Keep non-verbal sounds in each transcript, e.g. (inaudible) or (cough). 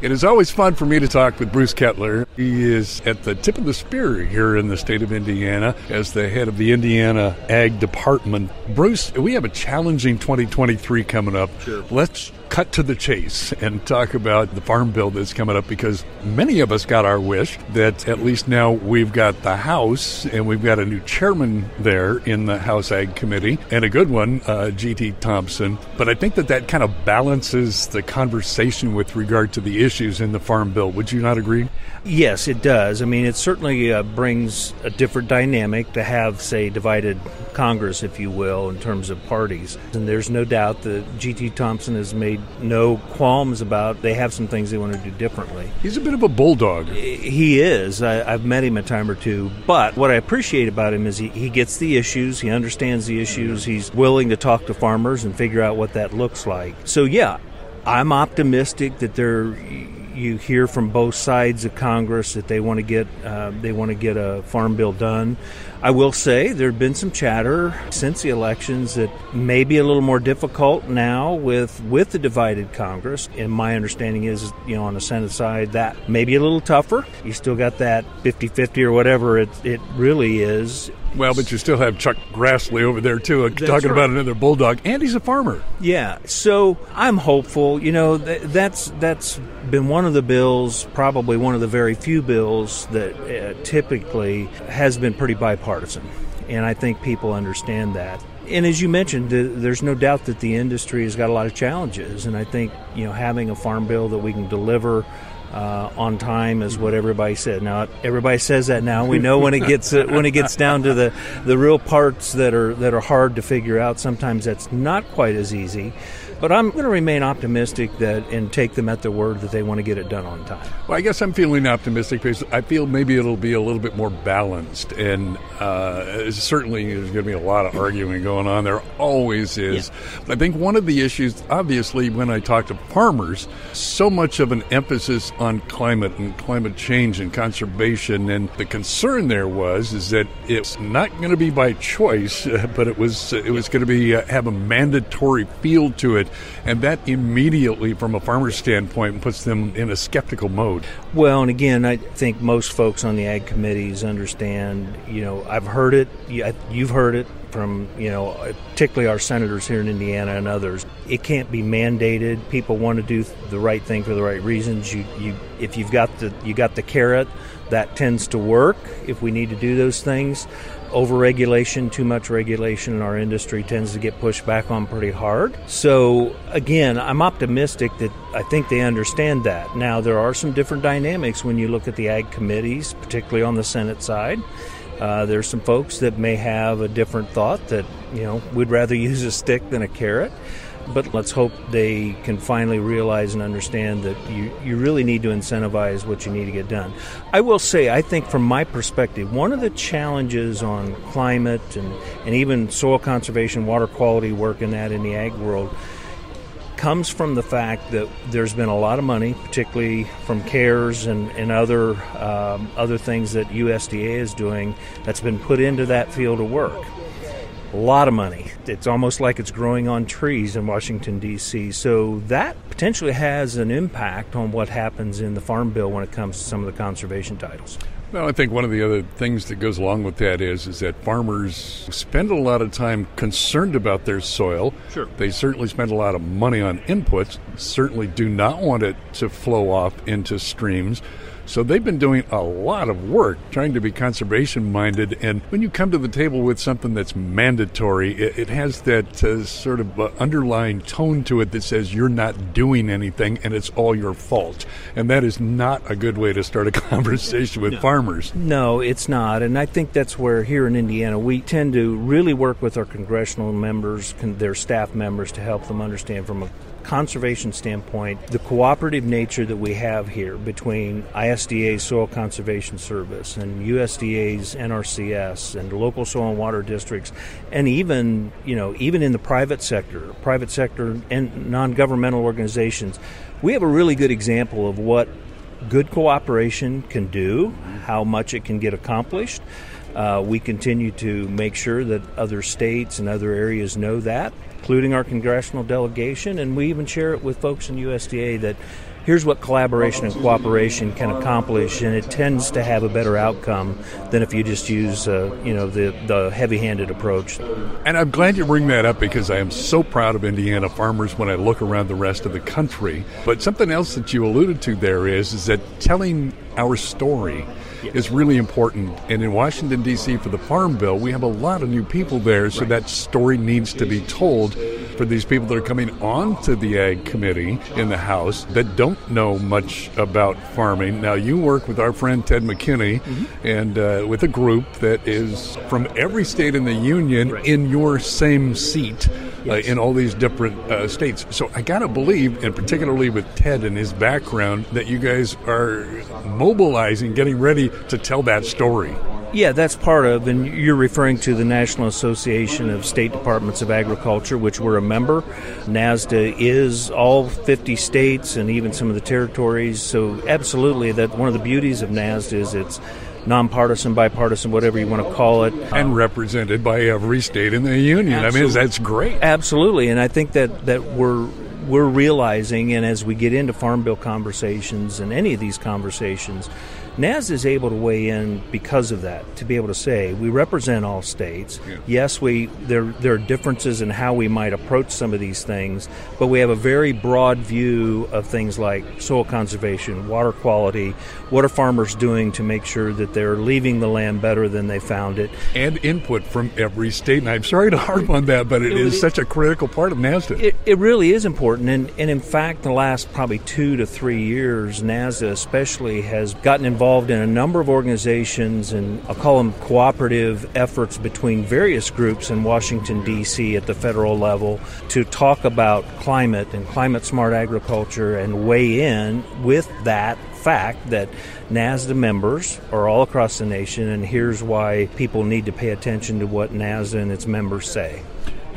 It is always fun for me to talk with Bruce Kettler. He is at the tip of the spear here in the state of Indiana as the head of the Indiana Ag Department. Bruce, we have a challenging 2023 coming up. Sure. Let's cut to the chase and talk about the farm bill that's coming up because many of us got our wish that at least now we've got the House and we've got a new chairman there in the House Ag Committee and a good one, uh, G.T. Thompson. But I think that that kind of balances the conversation with regard to the issues in the farm bill. Would you not agree? Yes, it does. I mean, it certainly uh, brings a different dynamic to have, say, divided Congress, if you will, in terms of parties. And there's no doubt that G.T. Thompson has made no qualms about they have some things they want to do differently. He's a bit of a bulldog. He is. I, have met him a time or two. But what I appreciate about him is he, he gets the issues, he understands the issues, he's willing to talk to farmers and figure out what that looks like. So, yeah, I'm optimistic that there you hear from both sides of Congress that they want to get uh, they want to get a farm bill done. I will say there have been some chatter since the elections that may be a little more difficult now with with the divided Congress. And my understanding is, you know, on the Senate side, that may be a little tougher. You still got that 50-50 or whatever it, it really is. Well, but you still have Chuck Grassley over there too, uh, That's talking right. about another bulldog, and he's a farmer. Yeah, so I'm hopeful. You know, th- that's that's been one of the bills, probably one of the very few bills that uh, typically has been pretty bipartisan, and I think people understand that. And as you mentioned, th- there's no doubt that the industry has got a lot of challenges, and I think you know having a farm bill that we can deliver. Uh, on time is what everybody said. Now everybody says that now. We know when it gets uh, when it gets down to the, the real parts that are that are hard to figure out. Sometimes that's not quite as easy. But I'm going to remain optimistic that and take them at their word that they want to get it done on time. Well, I guess I'm feeling optimistic because I feel maybe it'll be a little bit more balanced, and uh, certainly there's going to be a lot of arguing going on. There always is. But I think one of the issues, obviously, when I talk to farmers, so much of an emphasis on climate and climate change and conservation, and the concern there was is that it's not going to be by choice, (laughs) but it was it was going to be uh, have a mandatory feel to it, and that immediately, from a farmer's standpoint, puts them in a skeptical mode. Well, and again, I think most folks on the ag committees understand. You know, I've heard it. You've heard it from you know, particularly our senators here in Indiana and others. It can't be mandated. People want to do the right thing for the right reasons. You, you, if you've got the you got the carrot, that tends to work. If we need to do those things. Overregulation, too much regulation in our industry tends to get pushed back on pretty hard. So, again, I'm optimistic that I think they understand that. Now, there are some different dynamics when you look at the ag committees, particularly on the Senate side. Uh, there's some folks that may have a different thought that, you know, we'd rather (laughs) use a stick than a carrot. But let's hope they can finally realize and understand that you, you really need to incentivize what you need to get done. I will say, I think from my perspective, one of the challenges on climate and, and even soil conservation, water quality work in that in the ag world comes from the fact that there's been a lot of money, particularly from CARES and, and other um, other things that USDA is doing, that's been put into that field of work. A lot of money. It's almost like it's growing on trees in Washington, D.C. So that potentially has an impact on what happens in the Farm Bill when it comes to some of the conservation titles. Well, I think one of the other things that goes along with that is is that farmers spend a lot of time concerned about their soil. Sure. They certainly spend a lot of money on inputs. Certainly do not want it to flow off into streams. So they've been doing a lot of work trying to be conservation minded. And when you come to the table with something that's mandatory, it, it has that uh, sort of uh, underlying tone to it that says you're not doing anything and it's all your fault. And that is not a good way to start a (laughs) conversation with farmers. No, it's not. And I think that's where here in Indiana we tend to really work with our congressional members, their staff members, to help them understand from a conservation standpoint the cooperative nature that we have here between ISDA's Soil Conservation Service and USDA's NRCS and local soil and water districts and even you know even in the private sector private sector and non-governmental organizations we have a really good example of what good cooperation can do, how much it can get accomplished. Uh, we continue to make sure that other states and other areas know that, including our congressional delegation, and we even share it with folks in USDA that here's what collaboration and cooperation can accomplish, and it tends to have a better outcome than if you just use, uh, you know, the, the heavy-handed approach. And I'm glad you bring that up because I am so proud of Indiana farmers when I look around the rest of the country. But something else that you alluded to there is, is that telling our story is really important. And in Washington, D.C., for the Farm Bill, we have a lot of new people there, so that story needs to be told for these people that are coming on to the Ag Committee in the House that don't know much about farming. Now, you work with our friend Ted McKinney mm-hmm. and uh, with a group that is from every state in the Union right. in your same seat. Uh, in all these different uh, states. So I got to believe, and particularly with Ted and his background, that you guys are mobilizing, getting ready to tell that story. Yeah, that's part of, and you're referring to the National Association of State Departments of Agriculture, which we're a member. NASDA is all 50 states and even some of the territories. So, absolutely, that one of the beauties of NASDA is it's nonpartisan, bipartisan, whatever you want to call it, and represented by every state in the union. Absolutely. I mean, that's great. Absolutely, and I think that that we're we're realizing, and as we get into farm bill conversations and any of these conversations, NAS is able to weigh in because of that, to be able to say we represent all states. Yeah. Yes, we there there are differences in how we might approach some of these things, but we have a very broad view of things like soil conservation, water quality, what are farmers doing to make sure that they're leaving the land better than they found it, and input from every state. And I'm sorry to harp on that, but it, it is such a critical part of NASDA. It, it really is important, and and in fact, the last probably two to three years, NASDA especially has gotten involved involved in a number of organizations, and I'll call them cooperative efforts between various groups in Washington, D.C. at the federal level to talk about climate and climate smart agriculture and weigh in with that fact that NASDA members are all across the nation, and here's why people need to pay attention to what NASDA and its members say.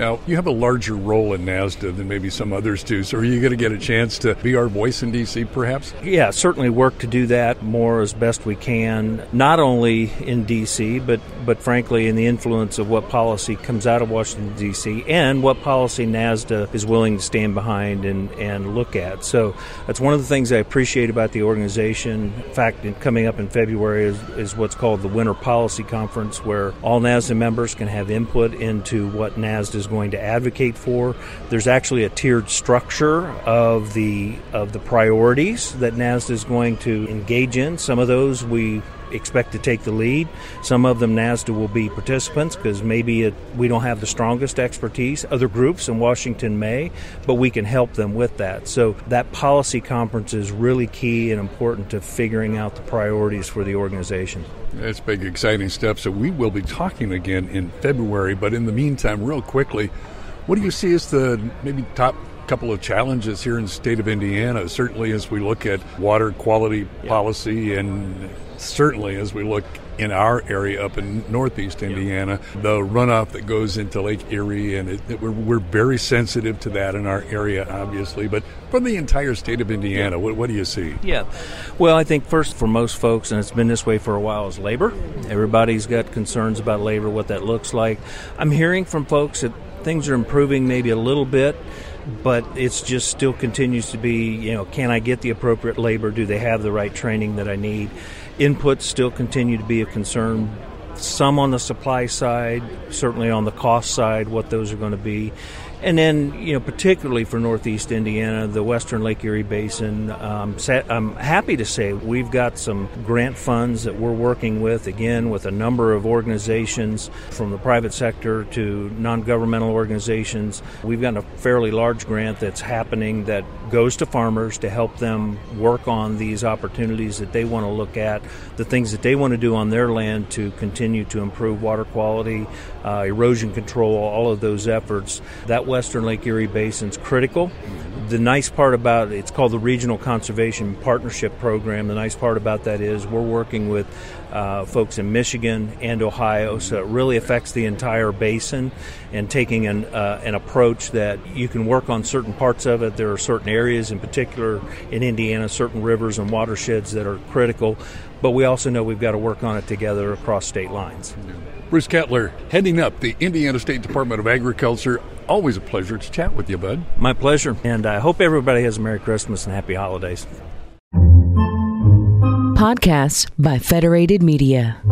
Now, you have a larger role in NASDA than maybe some others do, so are you going to get a chance to be our voice in D.C., perhaps? Yeah, certainly work to do that more as best we can, not only in D.C., but, but frankly in the influence of what policy comes out of Washington, D.C., and what policy NASDA is willing to stand behind and, and look at. So that's one of the things I appreciate about the organization. In fact, coming up in February is, is what's called the Winter Policy Conference, where all NASDA members can have input into what NASDA is going to advocate for. There's actually a tiered structure of the of the priorities that NASDA is going to engage in. Some of those we expect to take the lead. Some of them NASDA will be participants because maybe it, we don't have the strongest expertise. Other groups in Washington may, but we can help them with that. So that policy conference is really key and important to figuring out the priorities for the organization. That's big, exciting stuff. So we will be talking again in February. But in the meantime, real quickly, what do you see as the maybe top couple of challenges here in the state of Indiana? Certainly, as we look at water quality yeah. policy, and certainly as we look in our area up in northeast Indiana, the runoff that goes into Lake Erie, and it, it, we're, we're very sensitive to that in our area, obviously. But from the entire state of Indiana, what, what do you see? Yeah, well, I think first for most folks, and it's been this way for a while, is labor. Everybody's got concerns about labor, what that looks like. I'm hearing from folks that things are improving maybe a little bit but it's just still continues to be you know can i get the appropriate labor do they have the right training that i need Inputs still continue to be a concern. Some on the supply side, certainly on the cost side, what those are going to be. And then, you know, particularly for Northeast Indiana, the Western Lake Erie Basin, um, I'm happy to say we've got some grant funds that we're working with, again, with a number of organizations from the private sector to non governmental organizations. We've got a fairly large grant that's happening that goes to farmers to help them work on these opportunities that they want to look at, the things that they want to do on their land to continue to improve water quality, uh, erosion control, all of those efforts. That Western Lake Erie Basin is critical. The nice part about it, it's called the Regional Conservation Partnership Program. The nice part about that is we're working with uh, folks in Michigan and Ohio, so it really affects the entire basin and taking an, uh, an approach that you can work on certain parts of it. There are certain areas, in particular in Indiana, certain rivers and watersheds that are critical, but we also know we've got to work on it together across state lines. Bruce Kettler, heading up the Indiana State Department of Agriculture always a pleasure to chat with you, bud. My pleasure. And I hope everybody has a Merry Christmas and Happy Holidays. Podcasts by Federated Media.